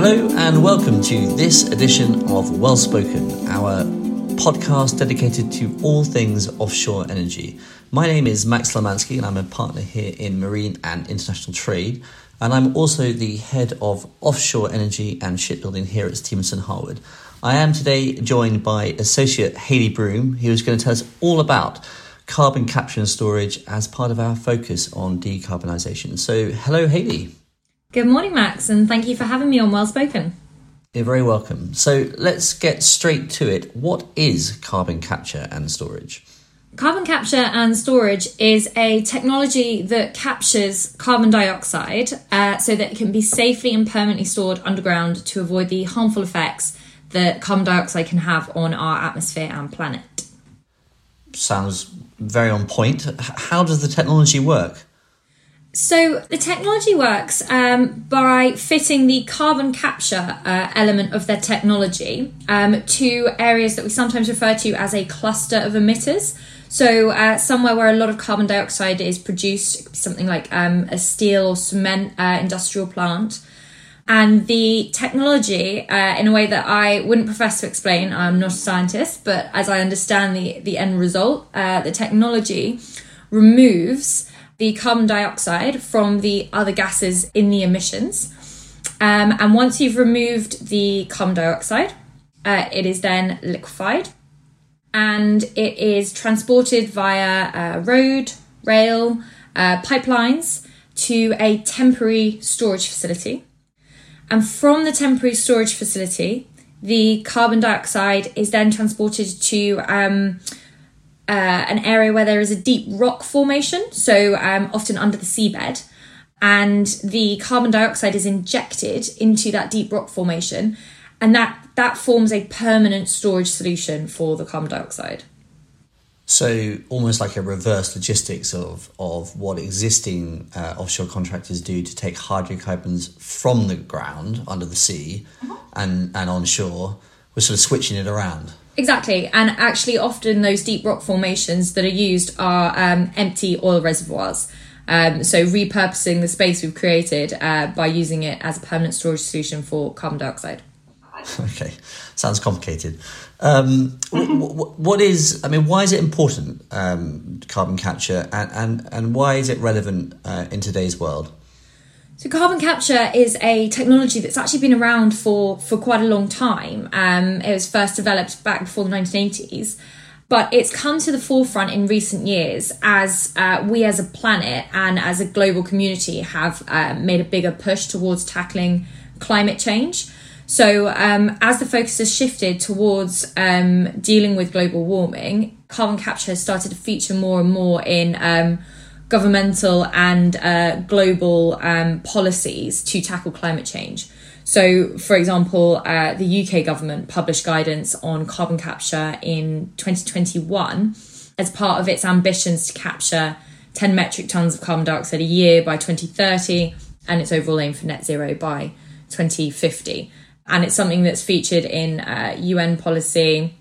Hello, and welcome to this edition of Well Spoken, our podcast dedicated to all things offshore energy. My name is Max Lamansky, and I'm a partner here in Marine and International Trade. And I'm also the head of offshore energy and shipbuilding here at Stephenson Harwood. I am today joined by Associate Hayley Broom, who is going to tell us all about carbon capture and storage as part of our focus on decarbonisation. So, hello, Hayley. Good morning, Max, and thank you for having me on Well Spoken. You're very welcome. So, let's get straight to it. What is carbon capture and storage? Carbon capture and storage is a technology that captures carbon dioxide uh, so that it can be safely and permanently stored underground to avoid the harmful effects that carbon dioxide can have on our atmosphere and planet. Sounds very on point. How does the technology work? So the technology works um, by fitting the carbon capture uh, element of their technology um, to areas that we sometimes refer to as a cluster of emitters. So uh, somewhere where a lot of carbon dioxide is produced, something like um, a steel or cement uh, industrial plant. And the technology, uh, in a way that I wouldn't profess to explain, I'm not a scientist, but as I understand the, the end result, uh, the technology removes the carbon dioxide from the other gases in the emissions. Um, and once you've removed the carbon dioxide, uh, it is then liquefied and it is transported via uh, road, rail, uh, pipelines to a temporary storage facility. And from the temporary storage facility, the carbon dioxide is then transported to um, uh, an area where there is a deep rock formation, so um, often under the seabed. And the carbon dioxide is injected into that deep rock formation, and that, that forms a permanent storage solution for the carbon dioxide. So almost like a reverse logistics of of what existing uh, offshore contractors do to take hydrocarbons from the ground under the sea uh-huh. and and onshore. We're sort of switching it around. Exactly, and actually, often those deep rock formations that are used are um, empty oil reservoirs. Um, so repurposing the space we've created uh, by using it as a permanent storage solution for carbon dioxide. Okay, sounds complicated. Um, what is, I mean, why is it important, um, carbon capture, and, and, and why is it relevant uh, in today's world? So carbon capture is a technology that's actually been around for, for quite a long time. Um, it was first developed back before the 1980s, but it's come to the forefront in recent years as uh, we as a planet and as a global community have uh, made a bigger push towards tackling climate change. So, um, as the focus has shifted towards um, dealing with global warming, carbon capture has started to feature more and more in um, governmental and uh, global um, policies to tackle climate change. So, for example, uh, the UK government published guidance on carbon capture in 2021 as part of its ambitions to capture 10 metric tons of carbon dioxide a year by 2030 and its overall aim for net zero by 2050 and it's something that's featured in uh, UN policy,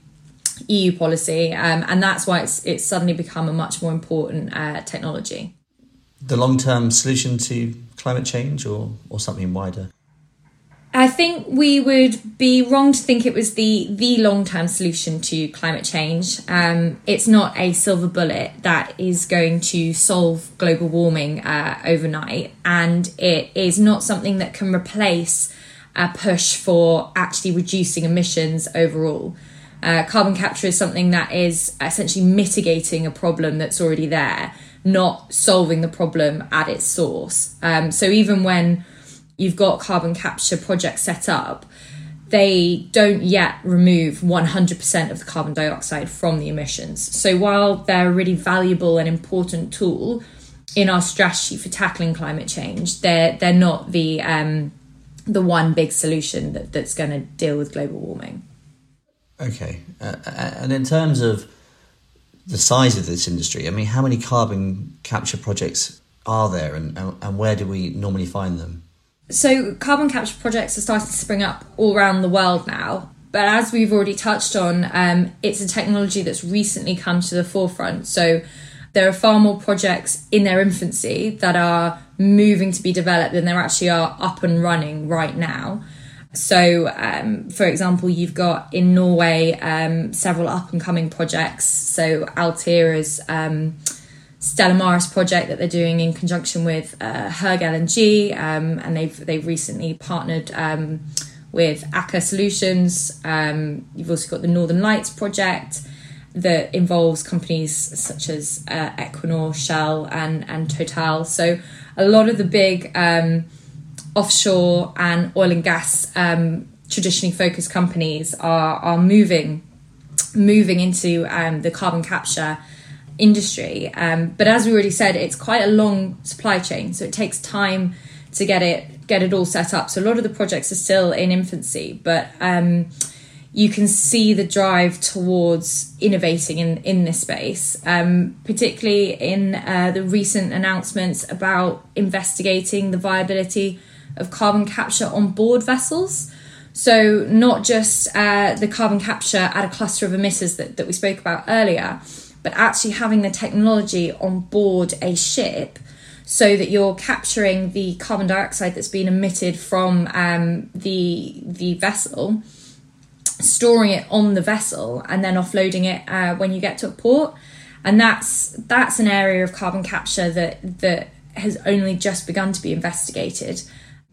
EU policy, um, and that's why it's it's suddenly become a much more important uh, technology. The long term solution to climate change, or or something wider. I think we would be wrong to think it was the the long term solution to climate change. Um, it's not a silver bullet that is going to solve global warming uh, overnight, and it is not something that can replace a push for actually reducing emissions overall. Uh, carbon capture is something that is essentially mitigating a problem that's already there, not solving the problem at its source. Um, so even when you've got carbon capture projects set up, they don't yet remove 100% of the carbon dioxide from the emissions. So while they're a really valuable and important tool in our strategy for tackling climate change, they're they're not the um, the one big solution that, that's going to deal with global warming. Okay, uh, and in terms of the size of this industry, I mean, how many carbon capture projects are there, and, and where do we normally find them? So, carbon capture projects are starting to spring up all around the world now. But as we've already touched on, um, it's a technology that's recently come to the forefront. So, there are far more projects in their infancy that are moving to be developed than there actually are up and running right now. So, um, for example, you've got in Norway um, several up and coming projects. So, Altera's um, Stella Maris project that they're doing in conjunction with uh, Höegh LNG, um, and they've they've recently partnered um, with Aker Solutions. Um, you've also got the Northern Lights project that involves companies such as uh, Equinor, Shell, and and Total. So a lot of the big um, offshore and oil and gas um, traditionally focused companies are are moving moving into um, the carbon capture industry. Um, but as we already said, it's quite a long supply chain, so it takes time to get it get it all set up. So a lot of the projects are still in infancy, but um, you can see the drive towards innovating in in this space, um, particularly in uh, the recent announcements about investigating the viability of carbon capture on board vessels. So not just uh, the carbon capture at a cluster of emitters that, that we spoke about earlier, but actually having the technology on board a ship so that you're capturing the carbon dioxide that's been emitted from um, the the vessel, storing it on the vessel, and then offloading it uh, when you get to a port. And that's that's an area of carbon capture that that has only just begun to be investigated.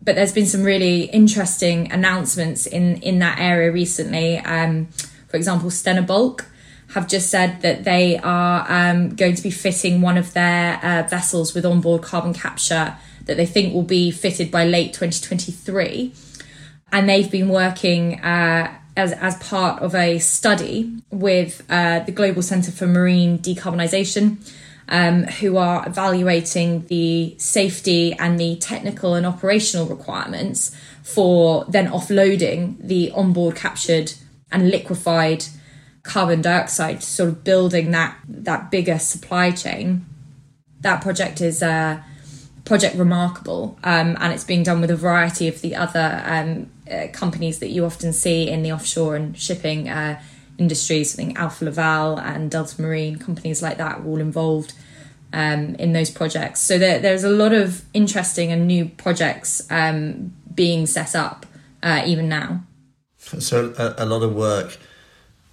But there's been some really interesting announcements in in that area recently. Um, for example, Stena Bulk have just said that they are um, going to be fitting one of their uh, vessels with onboard carbon capture that they think will be fitted by late 2023. And they've been working uh, as, as part of a study with uh, the Global Centre for Marine Decarbonisation, um, who are evaluating the safety and the technical and operational requirements for then offloading the onboard captured and liquefied carbon dioxide, sort of building that that bigger supply chain. That project is uh, project remarkable, um, and it's being done with a variety of the other um, uh, companies that you often see in the offshore and shipping uh, industries. I think Alfa Laval and Deltamarin companies like that are all involved. Um, in those projects, so there, there's a lot of interesting and new projects um, being set up uh, even now. So a, a lot of work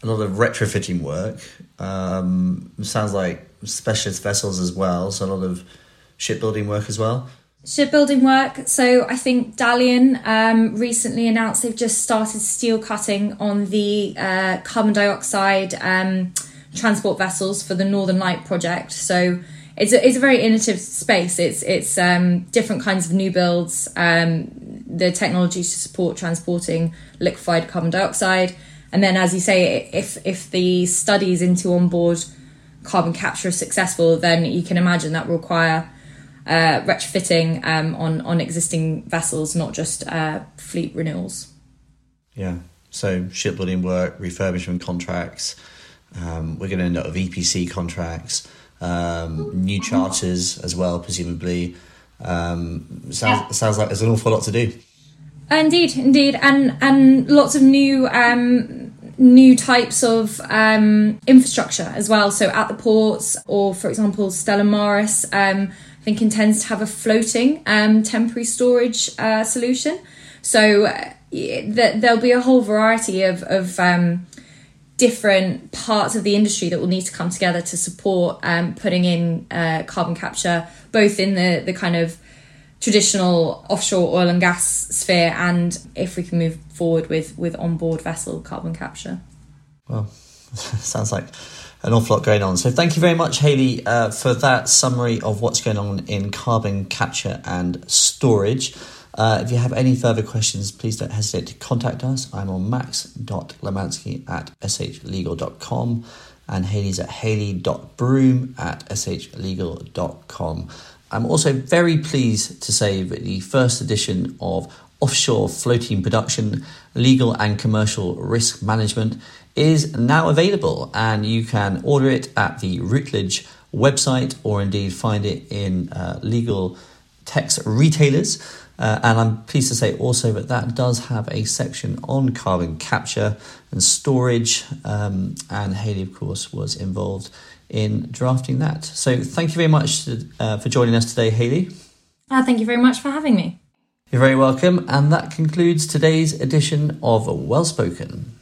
a lot of retrofitting work. Um, sounds like specialist vessels as well, so a lot of shipbuilding work as well. Shipbuilding work. So I think Dalian um, recently announced they've just started steel cutting on the uh, carbon dioxide um, transport vessels for the Northern Light project. So it's a, it's a very innovative space. It's it's um, different kinds of new builds, um, the technology to support transporting liquefied carbon dioxide and then, as you say, if if the studies into onboard carbon capture are successful, then you can imagine that will require uh, retrofitting um, on on existing vessels, not just uh, fleet renewals. Yeah. So shipbuilding work, refurbishment contracts. Um, we're going to end up with EPC contracts, um, new charters as well, presumably. Um, sounds yeah. sounds like there's an awful lot to do. Indeed, indeed, and and lots of new um, new types of um, infrastructure as well. So at the ports, or for example, Stella Maris, um, think intends to have a floating um, temporary storage uh, solution. So uh, th- there'll be a whole variety of, of um, different parts of the industry that will need to come together to support um, putting in uh, carbon capture, both in the the kind of traditional offshore oil and gas sphere and if we can move forward with with onboard vessel carbon capture well sounds like an awful lot going on so thank you very much Hayley, uh, for that summary of what's going on in carbon capture and storage uh, if you have any further questions, please don't hesitate to contact us. I'm on max.lemansky at shlegal.com and Hayley's at hayley.broom at shlegal.com. I'm also very pleased to say that the first edition of Offshore Floating Production Legal and Commercial Risk Management is now available, and you can order it at the Routledge website or indeed find it in uh, legal text retailers. Uh, and I'm pleased to say also that that does have a section on carbon capture and storage. Um, and Hayley, of course, was involved in drafting that. So thank you very much uh, for joining us today, Hayley. Uh, thank you very much for having me. You're very welcome, and that concludes today's edition of Well Spoken.